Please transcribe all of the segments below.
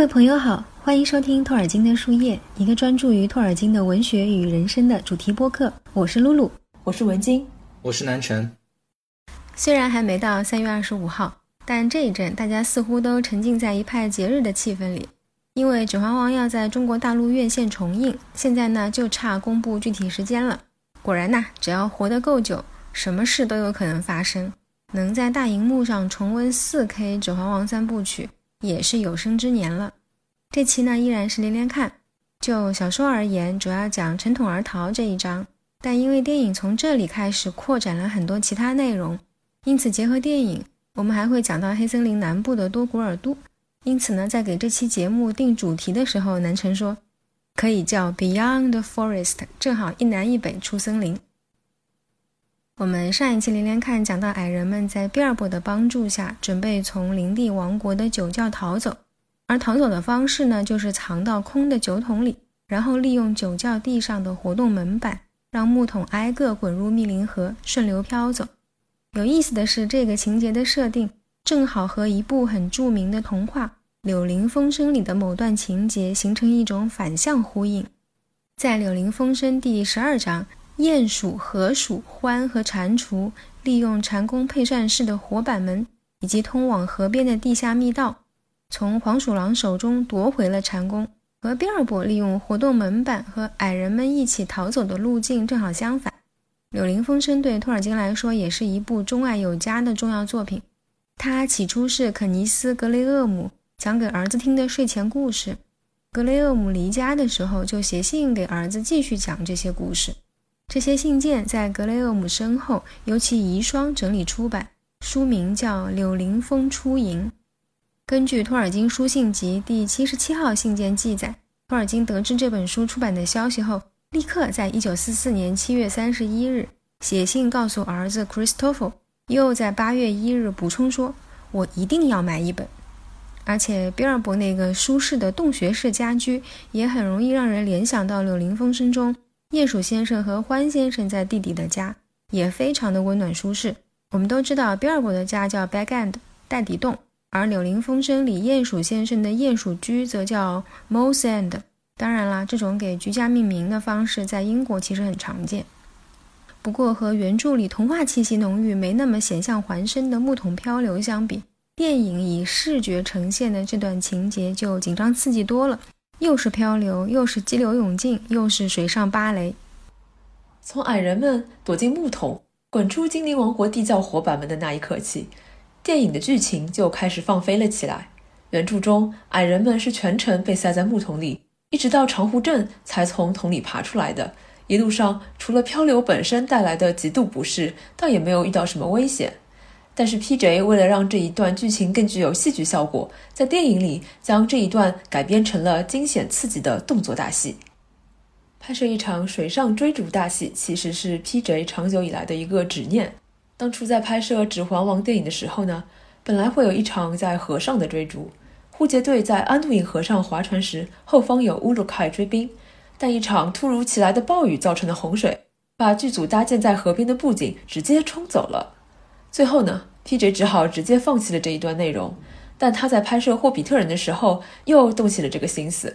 各位朋友好，欢迎收听托尔金的树叶，一个专注于托尔金的文学与人生的主题播客。我是露露，我是文晶，我是南辰。虽然还没到三月二十五号，但这一阵大家似乎都沉浸在一派节日的气氛里，因为《指环王》要在中国大陆院线重映，现在呢就差公布具体时间了。果然呐，只要活得够久，什么事都有可能发生。能在大荧幕上重温四 K《指环王》三部曲。也是有生之年了。这期呢依然是连连看。就小说而言，主要讲陈统儿逃这一章，但因为电影从这里开始扩展了很多其他内容，因此结合电影，我们还会讲到黑森林南部的多古尔都。因此呢，在给这期节目定主题的时候，南辰说可以叫 Beyond the Forest，正好一南一北出森林。我们上一期连连看讲到，矮人们在比尔博的帮助下，准备从林地王国的酒窖逃走，而逃走的方式呢，就是藏到空的酒桶里，然后利用酒窖地上的活动门板，让木桶挨个滚入密林河，顺流飘走。有意思的是，这个情节的设定正好和一部很著名的童话《柳林风声》里的某段情节形成一种反向呼应。在《柳林风声》第十二章。鼹鼠、河鼠、獾和蟾蜍利用蟾宫配膳室的活板门以及通往河边的地下密道，从黄鼠狼手中夺回了蟾宫。和比尔博利用活动门板和矮人们一起逃走的路径正好相反。《柳林风声》对托尔金来说也是一部钟爱有加的重要作品。它起初是肯尼斯·格雷厄姆讲给儿子听的睡前故事。格雷厄姆离家的时候，就写信给儿子继续讲这些故事。这些信件在格雷厄姆身后由其遗孀整理出版，书名叫《柳林风出营》。根据托尔金书信集第七十七号信件记载，托尔金得知这本书出版的消息后，立刻在一九四四年七月三十一日写信告诉儿子 Christopher，又在八月一日补充说：“我一定要买一本。”而且比尔博那个舒适的洞穴式家居也很容易让人联想到《柳林风声》中。鼹鼠先生和獾先生在弟弟的家也非常的温暖舒适。我们都知道，比尔博的家叫 Bag End 袋底洞，而《柳林风声》里鼹鼠先生的鼹鼠居则叫 Mouse End。当然啦，这种给居家命名的方式在英国其实很常见。不过和原著里童话气息浓郁、没那么险象环生的木桶漂流相比，电影以视觉呈现的这段情节就紧张刺激多了。又是漂流，又是激流勇进，又是水上芭蕾。从矮人们躲进木桶，滚出精灵王国地窖火板门的那一刻起，电影的剧情就开始放飞了起来。原著中，矮人们是全程被塞在木桶里，一直到长湖镇才从桶里爬出来的。一路上，除了漂流本身带来的极度不适，倒也没有遇到什么危险。但是 P.J. 为了让这一段剧情更具有戏剧效果，在电影里将这一段改编成了惊险刺激的动作大戏。拍摄一场水上追逐大戏，其实是 P.J. 长久以来的一个执念。当初在拍摄《指环王》电影的时候呢，本来会有一场在河上的追逐，护戒队在安杜因河上划船时，后方有乌鲁凯追兵，但一场突如其来的暴雨造成的洪水，把剧组搭建在河边的布景直接冲走了。最后呢？P.J. 只好直接放弃了这一段内容，但他在拍摄《霍比特人》的时候又动起了这个心思。《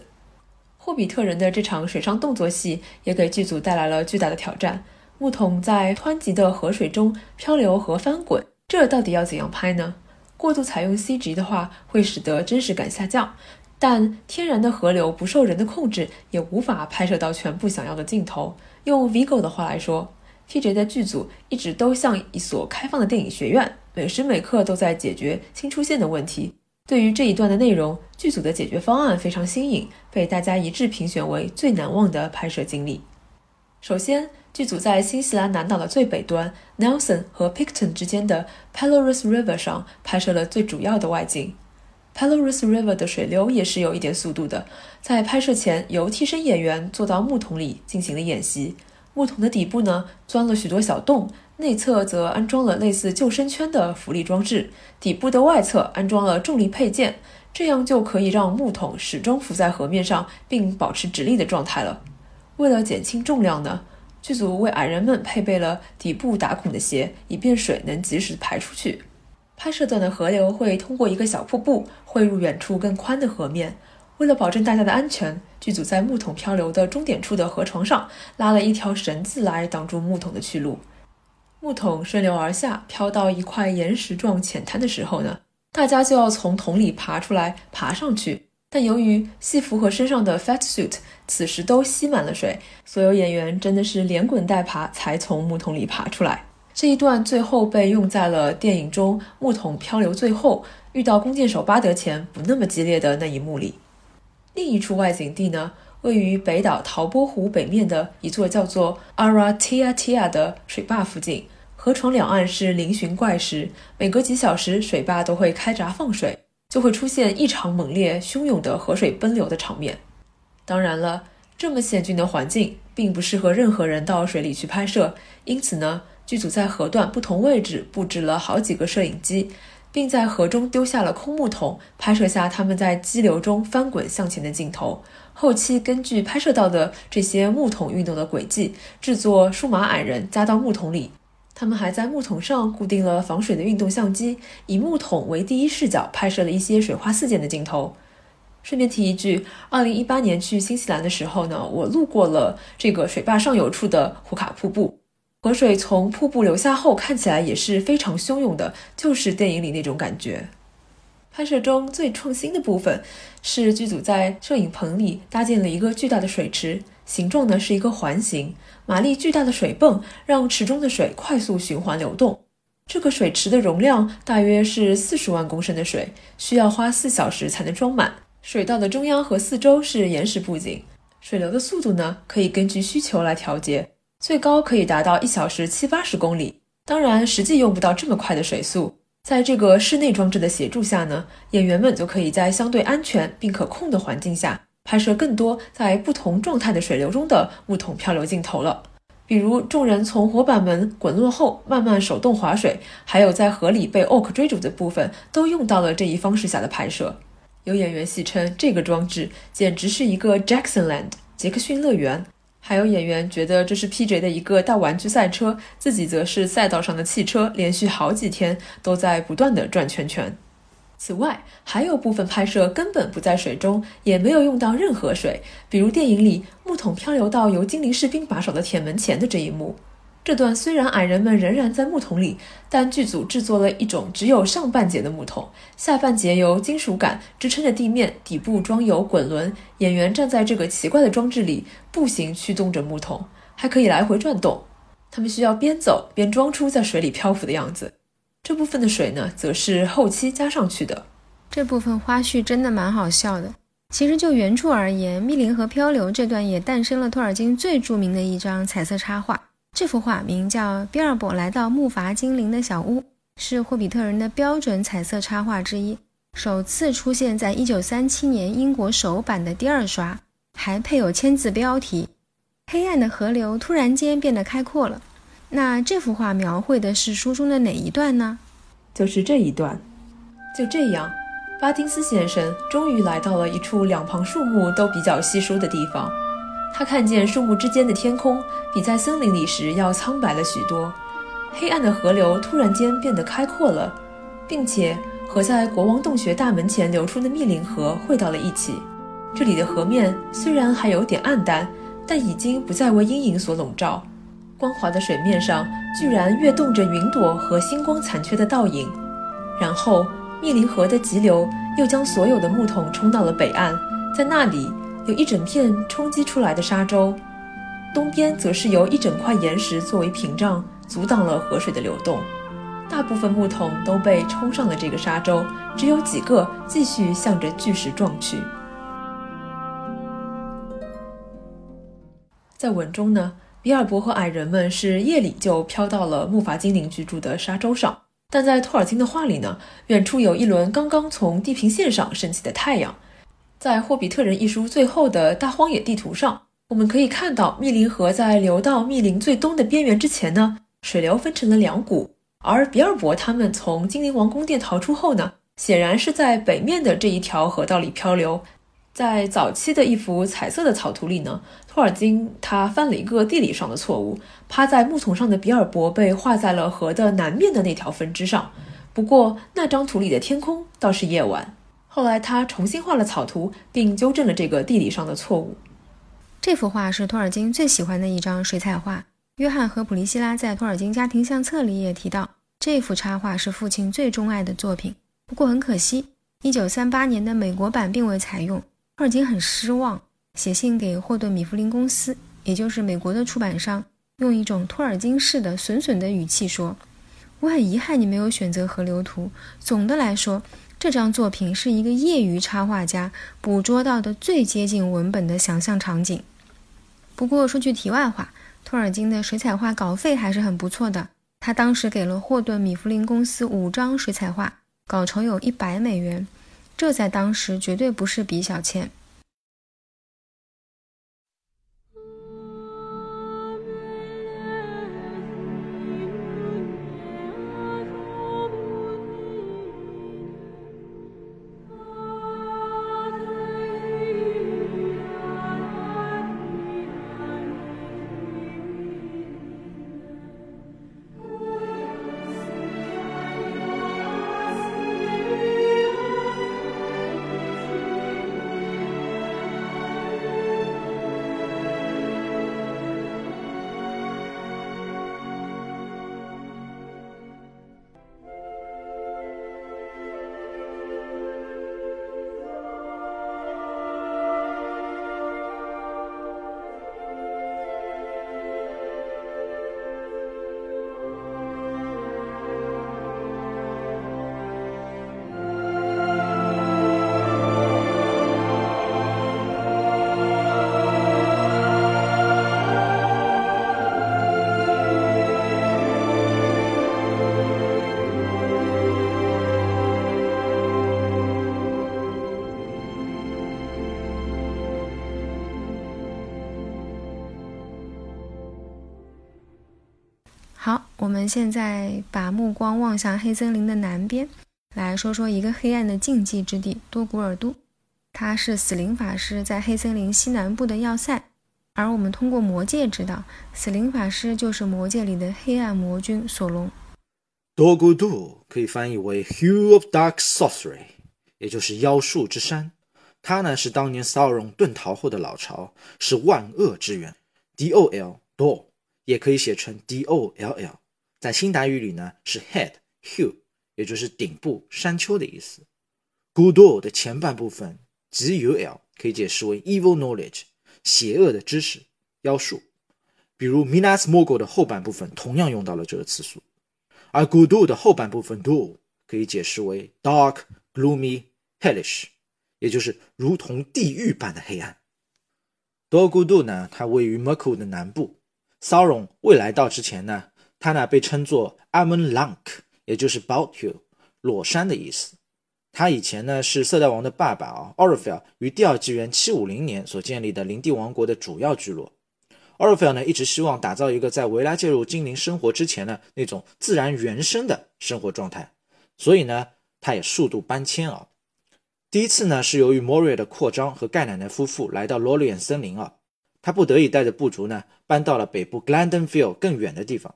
霍比特人》的这场水上动作戏也给剧组带来了巨大的挑战。木桶在湍急的河水中漂流和翻滚，这到底要怎样拍呢？过度采用 C.G. 的话，会使得真实感下降，但天然的河流不受人的控制，也无法拍摄到全部想要的镜头。用 Vigo 的话来说，TJ 的剧组一直都像一所开放的电影学院。每时每刻都在解决新出现的问题。对于这一段的内容，剧组的解决方案非常新颖，被大家一致评选为最难忘的拍摄经历。首先，剧组在新西兰南岛的最北端 Nelson 和 Picton 之间的 Pelorus River 上拍摄了最主要的外景。Pelorus River 的水流也是有一点速度的。在拍摄前，由替身演员坐到木桶里进行了演习。木桶的底部呢，钻了许多小洞。内侧则安装了类似救生圈的浮力装置，底部的外侧安装了重力配件，这样就可以让木桶始终浮在河面上，并保持直立的状态了。为了减轻重量呢，剧组为矮人们配备了底部打孔的鞋，以便水能及时排出去。拍摄段的河流会通过一个小瀑布汇入远处更宽的河面。为了保证大家的安全，剧组在木桶漂流的终点处的河床上拉了一条绳子来挡住木桶的去路。木桶顺流而下，飘到一块岩石状浅滩的时候呢，大家就要从桶里爬出来，爬上去。但由于戏服和身上的 fat suit 此时都吸满了水，所有演员真的是连滚带爬才从木桶里爬出来。这一段最后被用在了电影中木桶漂流最后遇到弓箭手巴德前不那么激烈的那一幕里。另一处外景地呢，位于北岛陶波湖北面的一座叫做 Aratiatia 的水坝附近。河床两岸是嶙峋怪石，每隔几小时水坝都会开闸放水，就会出现异常猛烈、汹涌的河水奔流的场面。当然了，这么险峻的环境并不适合任何人到水里去拍摄，因此呢，剧组在河段不同位置布置了好几个摄影机。并在河中丢下了空木桶，拍摄下他们在激流中翻滚向前的镜头。后期根据拍摄到的这些木桶运动的轨迹，制作数码矮人加到木桶里。他们还在木桶上固定了防水的运动相机，以木桶为第一视角拍摄了一些水花四溅的镜头。顺便提一句，二零一八年去新西兰的时候呢，我路过了这个水坝上游处的胡卡瀑布。河水从瀑布流下后，看起来也是非常汹涌的，就是电影里那种感觉。拍摄中最创新的部分是剧组在摄影棚里搭建了一个巨大的水池，形状呢是一个环形，马力巨大的水泵让池中的水快速循环流动。这个水池的容量大约是四十万公升的水，需要花四小时才能装满。水道的中央和四周是岩石布景，水流的速度呢可以根据需求来调节。最高可以达到一小时七八十公里，当然实际用不到这么快的水速。在这个室内装置的协助下呢，演员们就可以在相对安全并可控的环境下拍摄更多在不同状态的水流中的木桶漂流镜头了。比如众人从火板门滚落后慢慢手动划水，还有在河里被 Oak 追逐的部分，都用到了这一方式下的拍摄。有演员戏称这个装置简直是一个 Jacksonland 杰克逊乐园。还有演员觉得这是 PJ 的一个大玩具赛车，自己则是赛道上的汽车，连续好几天都在不断的转圈圈。此外，还有部分拍摄根本不在水中，也没有用到任何水，比如电影里木桶漂流到由精灵士兵把守的铁门前的这一幕。这段虽然矮人们仍然在木桶里，但剧组制作了一种只有上半截的木桶，下半截由金属杆支撑着地面，底部装有滚轮。演员站在这个奇怪的装置里，步行驱动着木桶，还可以来回转动。他们需要边走边装出在水里漂浮的样子。这部分的水呢，则是后期加上去的。这部分花絮真的蛮好笑的。其实就原著而言，密林和漂流这段也诞生了托尔金最著名的一张彩色插画。这幅画名叫《比尔博来到木筏精灵的小屋》，是霍比特人的标准彩色插画之一，首次出现在1937年英国首版的第二刷，还配有签字标题：“黑暗的河流突然间变得开阔了。”那这幅画描绘的是书中的哪一段呢？就是这一段。就这样，巴丁斯先生终于来到了一处两旁树木都比较稀疏的地方。他看见树木之间的天空比在森林里时要苍白了许多，黑暗的河流突然间变得开阔了，并且和在国王洞穴大门前流出的密林河汇到了一起。这里的河面虽然还有点暗淡，但已经不再为阴影所笼罩。光滑的水面上居然跃动着云朵和星光残缺的倒影。然后密林河的急流又将所有的木桶冲到了北岸，在那里。有一整片冲击出来的沙洲，东边则是由一整块岩石作为屏障，阻挡了河水的流动。大部分木桶都被冲上了这个沙洲，只有几个继续向着巨石撞去。在文中呢，比尔博和矮人们是夜里就飘到了木筏精灵居住的沙洲上，但在托尔金的画里呢，远处有一轮刚刚从地平线上升起的太阳。在《霍比特人》一书最后的大荒野地图上，我们可以看到密林河在流到密林最东的边缘之前呢，水流分成了两股。而比尔博他们从精灵王宫殿逃出后呢，显然是在北面的这一条河道里漂流。在早期的一幅彩色的草图里呢，托尔金他犯了一个地理上的错误，趴在木桶上的比尔博被画在了河的南面的那条分支上。不过那张图里的天空倒是夜晚。后来他重新画了草图，并纠正了这个地理上的错误。这幅画是托尔金最喜欢的一张水彩画。约翰和普利希拉在托尔金家庭相册里也提到，这幅插画是父亲最钟爱的作品。不过很可惜，一九三八年的美国版并未采用。托尔金很失望，写信给霍顿·米弗林公司，也就是美国的出版商，用一种托尔金式的损损的语气说：“我很遗憾你没有选择河流图。总的来说，这张作品是一个业余插画家捕捉到的最接近文本的想象场景。”不过说句题外话，托尔金的水彩画稿费还是很不错的。他当时给了霍顿·米弗林公司五张水彩画，稿酬有一百美元，这在当时绝对不是比小钱。现在把目光望向黑森林的南边，来说说一个黑暗的禁忌之地——多古尔都。它是死灵法师在黑森林西南部的要塞，而我们通过魔戒知道，死灵法师就是魔戒里的黑暗魔君索隆。多古都可以翻译为 Hill of Dark Sorcery，也就是妖术之山。它呢是当年骚荣遁逃后的老巢，是万恶之源。D O L Do。也可以写成 D O L L，在新达语里呢是 head hill，也就是顶部山丘的意思。Good o 的前半部分 G U L 可以解释为 evil knowledge，邪恶的知识，妖术。比如 Minas mogul 的后半部分同样用到了这个词组，而 Good o 的后半部分 Do 可以解释为 dark gloomy hellish，也就是如同地狱般的黑暗。多古杜呢，它位于 Morgul 的南部。骚荣未来到之前呢，他呢被称作 Amon Lank，也就是 Bald Hill，裸山的意思。他以前呢是色带王的爸爸啊 o r f e l 于第二纪元七五零年所建立的林地王国的主要聚落。o r f e l 呢一直希望打造一个在维拉介入精灵生活之前呢那种自然原生的生活状态，所以呢他也数度搬迁啊。第一次呢是由于 Moria 的扩张和盖奶奶夫妇来到罗里安森林啊。他不得已带着部族呢，搬到了北部 Glendenfield 更远的地方。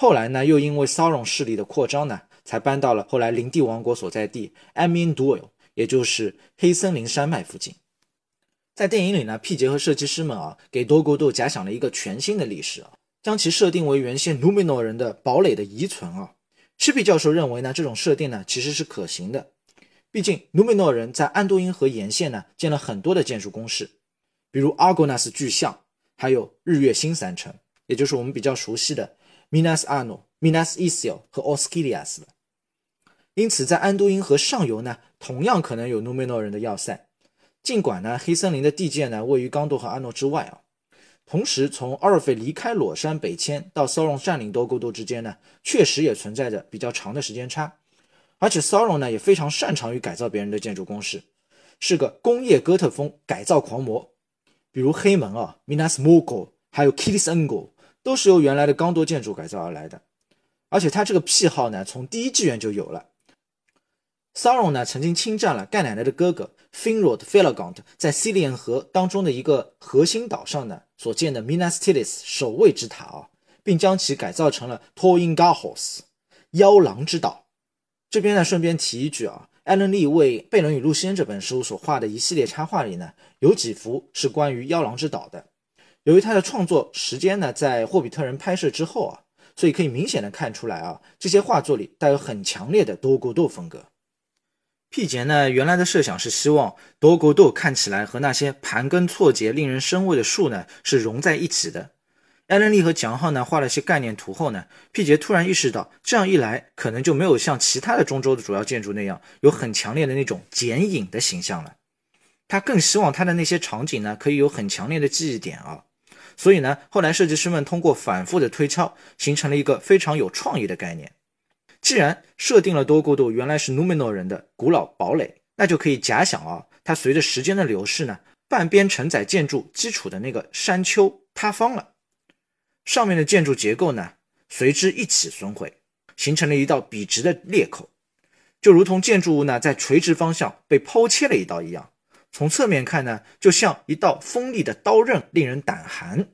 后来呢，又因为骚扰势力的扩张呢，才搬到了后来灵帝王国所在地 a m i n d u l 也就是黑森林山脉附近。在电影里呢，P 杰和设计师们啊，给多国度假想了一个全新的历史啊，将其设定为原先 Numenor 人的堡垒的遗存啊。施皮教授认为呢，这种设定呢，其实是可行的。毕竟 Numenor 人在安多因河沿线呢，建了很多的建筑工事。比如阿戈纳斯巨像，还有日月星三城，也就是我们比较熟悉的 Minas Ano、Minas Ithil 和 Osgiliath 因此，在安都因河上游呢，同样可能有努梅诺人的要塞。尽管呢，黑森林的地界呢位于刚多和阿诺之外啊。同时，从阿尔菲离开裸山北迁到骚隆占领多古多之间呢，确实也存在着比较长的时间差。而且，骚隆呢也非常擅长于改造别人的建筑工事，是个工业哥特风改造狂魔。比如黑门啊，Minas Morgul，还有 k i l i s a n g l 都是由原来的刚多建筑改造而来的。而且他这个癖好呢，从第一纪元就有了。Sauron 呢，曾经侵占了盖奶奶的哥哥 Finrod Felagant 在 c i l i a n 河当中的一个核心岛上呢所建的 Minas Tirith 守卫之塔啊，并将其改造成了 t o i n g a h o s 妖狼之岛。这边呢，顺便提一句啊，艾伦·利为《贝伦与露西恩》这本书所画的一系列插画里呢，有几幅是关于妖狼之岛的。由于他的创作时间呢，在《霍比特人》拍摄之后啊，所以可以明显的看出来啊，这些画作里带有很强烈的多古豆风格。毕节呢，原来的设想是希望多古豆看起来和那些盘根错节、令人生畏的树呢是融在一起的。艾伦利和蒋浩呢画了些概念图后呢，毕节突然意识到，这样一来可能就没有像其他的中州的主要建筑那样有很强烈的那种剪影的形象了。他更希望他的那些场景呢可以有很强烈的记忆点啊。所以呢，后来设计师们通过反复的推敲，形成了一个非常有创意的概念。既然设定了多古度原来是 Numenor 人的古老堡垒，那就可以假想啊，它随着时间的流逝呢，半边承载建筑基础的那个山丘塌方了。上面的建筑结构呢，随之一起损毁，形成了一道笔直的裂口，就如同建筑物呢在垂直方向被剖切了一刀一样。从侧面看呢，就像一道锋利的刀刃，令人胆寒。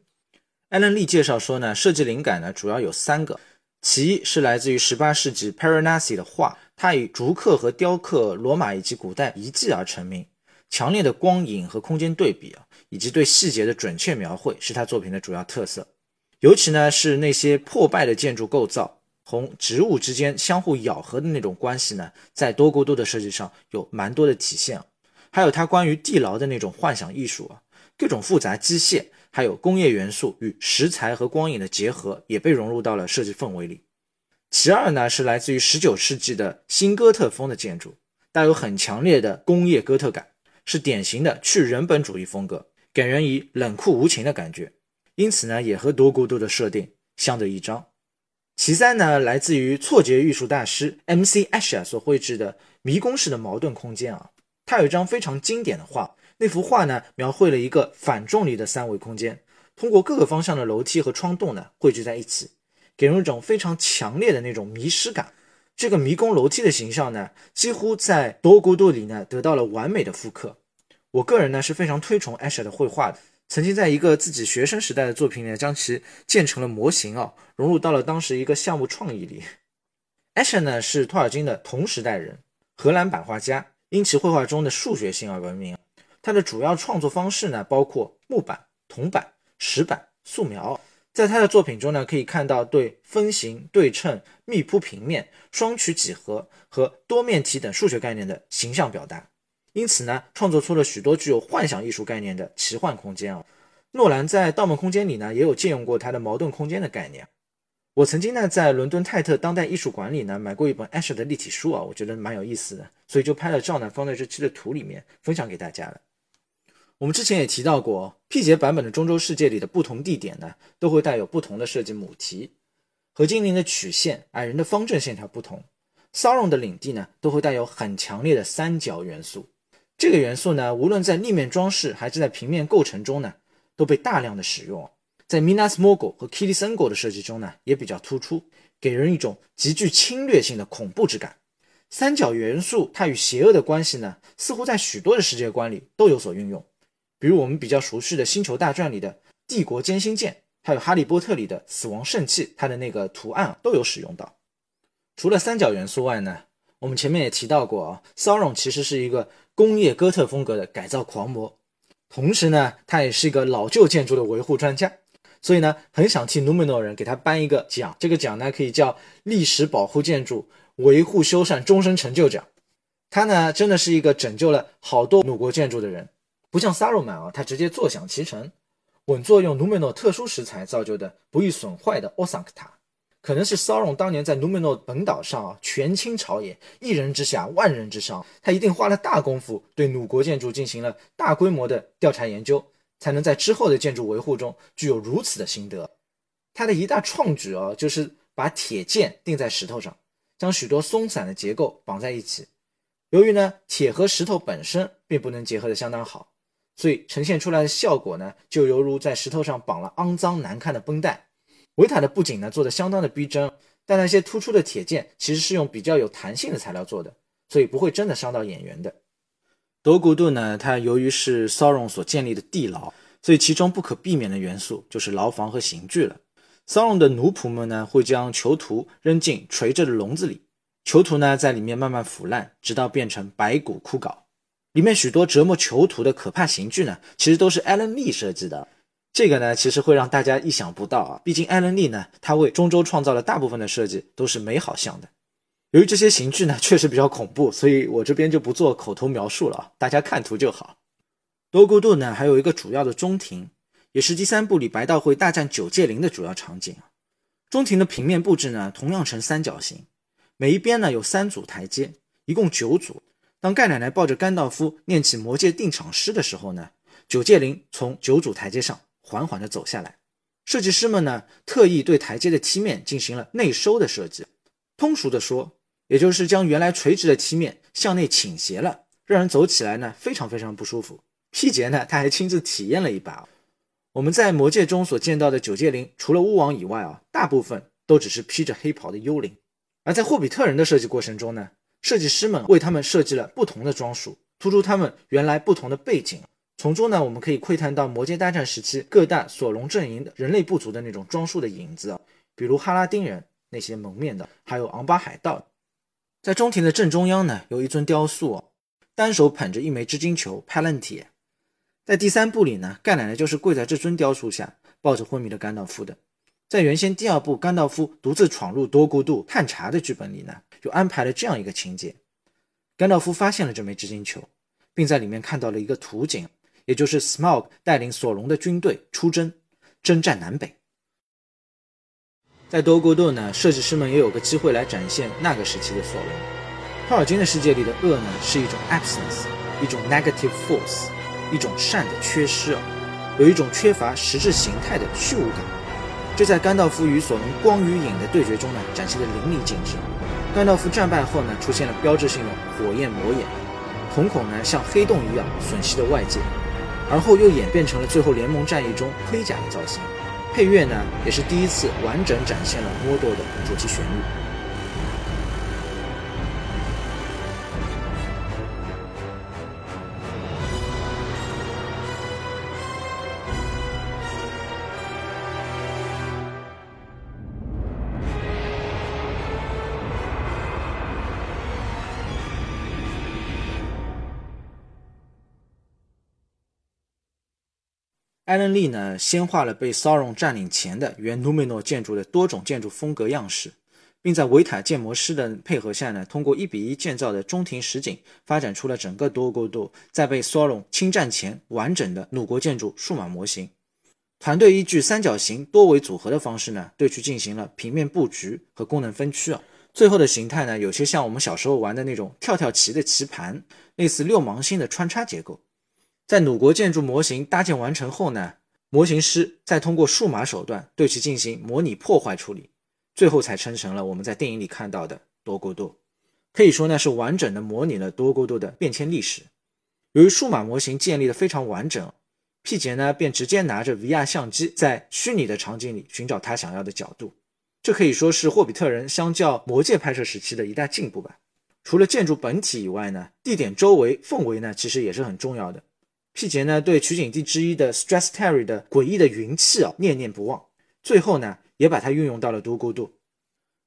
艾伦利介绍说呢，设计灵感呢主要有三个，其一是来自于18世纪 Paranasi 的画，他以竹刻和雕刻罗马以及古代遗迹而成名，强烈的光影和空间对比啊，以及对细节的准确描绘是他作品的主要特色。尤其呢是那些破败的建筑构造同植物之间相互咬合的那种关系呢，在多孤度的设计上有蛮多的体现。还有他关于地牢的那种幻想艺术啊，各种复杂机械，还有工业元素与石材和光影的结合，也被融入到了设计氛围里。其二呢是来自于19世纪的新哥特风的建筑，带有很强烈的工业哥特感，是典型的去人本主义风格，给人以冷酷无情的感觉。因此呢，也和多孤独的设定相得益彰。其三呢，来自于错觉艺术大师 M.C. Asher 所绘制的迷宫式的矛盾空间啊，他有一张非常经典的画，那幅画呢，描绘了一个反重力的三维空间，通过各个方向的楼梯和窗洞呢汇聚在一起，给人一种非常强烈的那种迷失感。这个迷宫楼梯的形象呢，几乎在多孤独里呢得到了完美的复刻。我个人呢是非常推崇 Asher 的绘画的。曾经在一个自己学生时代的作品里，将其建成了模型啊，融入到了当时一个项目创意里。Asher 呢是托尔金的同时代人，荷兰版画家，因其绘画中的数学性而闻名。他的主要创作方式呢，包括木板、铜板、石板、素描。在他的作品中呢，可以看到对分形、对称、密铺平面、双曲几何和多面体等数学概念的形象表达。因此呢，创作出了许多具有幻想艺术概念的奇幻空间啊。诺兰在《盗梦空间》里呢，也有借用过他的矛盾空间的概念。我曾经呢，在伦敦泰特当代艺术馆里呢，买过一本 Asher 的立体书啊，我觉得蛮有意思的，所以就拍了照呢，放在这期的图里面分享给大家了。我们之前也提到过，P 节版本的中州世界里的不同地点呢，都会带有不同的设计母题，和精灵的曲线、矮人的方正线条不同，Sauron 的领地呢，都会带有很强烈的三角元素。这个元素呢，无论在立面装饰还是在平面构成中呢，都被大量的使用。在 Minas Morgul 和 k i l i s a n g o 的设计中呢，也比较突出，给人一种极具侵略性的恐怖之感。三角元素它与邪恶的关系呢，似乎在许多的世界观里都有所运用。比如我们比较熟悉的《星球大战》里的帝国歼星舰，还有《哈利波特》里的死亡圣器，它的那个图案都有使用到。除了三角元素外呢，我们前面也提到过啊，Sauron 其实是一个。工业哥特风格的改造狂魔，同时呢，他也是一个老旧建筑的维护专家，所以呢，很想替努门诺人给他颁一个奖。这个奖呢，可以叫历史保护建筑维护修缮终身成就奖。他呢，真的是一个拯救了好多努国建筑的人，不像萨鲁曼啊，他直接坐享其成，稳坐用努门诺特殊石材造就的不易损坏的奥桑克塔。可能是骚荣当年在努门诺本岛上啊，权倾朝野，一人之下，万人之上，他一定花了大功夫，对弩国建筑进行了大规模的调查研究，才能在之后的建筑维护中具有如此的心得。他的一大创举啊，就是把铁剑钉在石头上，将许多松散的结构绑在一起。由于呢，铁和石头本身并不能结合的相当好，所以呈现出来的效果呢，就犹如在石头上绑了肮脏难看的绷带。维塔的布景呢做的相当的逼真，但那些突出的铁件其实是用比较有弹性的材料做的，所以不会真的伤到演员的。多古杜呢，它由于是骚荣所建立的地牢，所以其中不可避免的元素就是牢房和刑具了。骚荣的奴仆们呢会将囚徒扔进垂着的笼子里，囚徒呢在里面慢慢腐烂，直到变成白骨枯槁。里面许多折磨囚徒的可怕刑具呢，其实都是艾伦利设计的。这个呢，其实会让大家意想不到啊！毕竟艾伦利呢，他为中州创造了大部分的设计都是美好向的。由于这些刑具呢确实比较恐怖，所以我这边就不做口头描述了啊，大家看图就好。多孤度呢还有一个主要的中庭，也是第三部里白道会大战九界灵的主要场景。中庭的平面布置呢同样呈三角形，每一边呢有三组台阶，一共九组。当盖奶奶抱着甘道夫念起魔戒定场诗的时候呢，九界灵从九组台阶上。缓缓地走下来，设计师们呢特意对台阶的梯面进行了内收的设计。通俗的说，也就是将原来垂直的梯面向内倾斜了，让人走起来呢非常非常不舒服。P 杰呢他还亲自体验了一把。我们在魔界中所见到的九界灵，除了巫王以外啊，大部分都只是披着黑袍的幽灵。而在霍比特人的设计过程中呢，设计师们为他们设计了不同的装束，突出他们原来不同的背景。从中呢，我们可以窥探到魔界大战时期各大索隆阵营的人类部族的那种装束的影子，比如哈拉丁人那些蒙面的，还有昂巴海盗。在中庭的正中央呢，有一尊雕塑，单手捧着一枚织金球 p a l a n t i 在第三部里呢，盖奶奶就是跪在这尊雕塑下，抱着昏迷的甘道夫的。在原先第二部甘道夫独自闯入多孤度探查的剧本里呢，就安排了这样一个情节：甘道夫发现了这枚织金球，并在里面看到了一个图景。也就是 Smog 带领索隆的军队出征，征战南北。在多孤度呢，设计师们也有个机会来展现那个时期的索伦。托尔金的世界里的恶呢，是一种 absence，一种 negative force，一种善的缺失啊，有一种缺乏实质形态的虚无感。这在甘道夫与索隆光与影的对决中呢，展现的淋漓尽致。甘道夫战败后呢，出现了标志性的火焰魔眼，瞳孔呢像黑洞一样吮吸着外界。而后又演变成了最后联盟战役中盔甲的造型，配乐呢也是第一次完整展现了 Moto 的主题旋律。艾伦利呢，先画了被骚扰占领前的原努美诺建筑的多种建筑风格样式，并在维塔建模师的配合下呢，通过一比一建造的中庭实景，发展出了整个多国度在被骚扰侵占前完整的鲁国建筑数码模型。团队依据三角形多维组合的方式呢，对其进行了平面布局和功能分区啊。最后的形态呢，有些像我们小时候玩的那种跳跳棋的棋盘，类似六芒星的穿插结构。在鲁国建筑模型搭建完成后呢，模型师再通过数码手段对其进行模拟破坏处理，最后才生成了我们在电影里看到的多孤度。可以说呢，是完整的模拟了多孤度的变迁历史。由于数码模型建立的非常完整，P 杰呢便直接拿着 VR 相机在虚拟的场景里寻找他想要的角度。这可以说是霍比特人相较魔界拍摄时期的一大进步吧。除了建筑本体以外呢，地点周围氛围呢其实也是很重要的。P 杰呢对取景地之一的 Stress Terry 的诡异的云气啊念念不忘，最后呢也把它运用到了多孤度。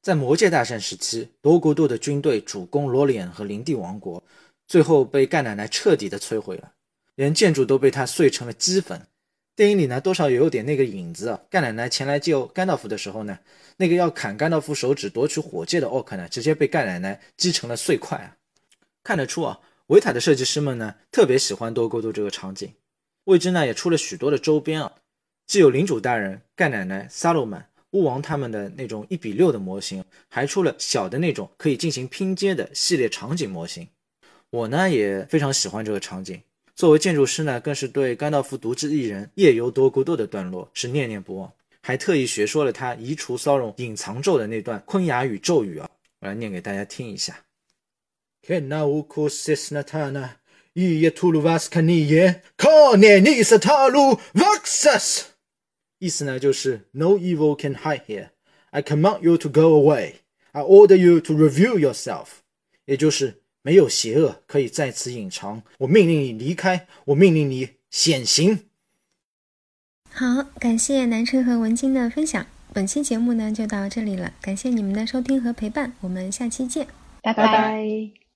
在魔界大战时期，多孤度的军队主攻罗里恩和林地王国，最后被盖奶奶彻底的摧毁了，连建筑都被他碎成了齑粉。电影里呢多少也有点那个影子啊。盖奶奶前来救甘道夫的时候呢，那个要砍甘道夫手指夺取火戒的奥克呢，直接被盖奶奶击成了碎块啊。看得出啊。维塔的设计师们呢，特别喜欢多沟度这个场景，为之呢也出了许多的周边啊，既有领主大人、盖奶奶、萨鲁曼、巫王他们的那种一比六的模型，还出了小的那种可以进行拼接的系列场景模型。我呢也非常喜欢这个场景，作为建筑师呢，更是对甘道夫独自一人夜游多孤度的段落是念念不忘，还特意学说了他移除骚扰隐藏咒的那段昆雅语咒语啊，我来念给大家听一下。Kena uku sisnatana, ie tuluvas kanie, kone nisatalu vaxas。意思呢就是 No evil can hide here. I command you to go away. I order you to review yourself. 也就是没有邪恶可以在此隐藏。我命令你离开，我命令你显形。好，感谢南城和文晶的分享。本期节目呢就到这里了，感谢你们的收听和陪伴，我们下期见。拜拜拜。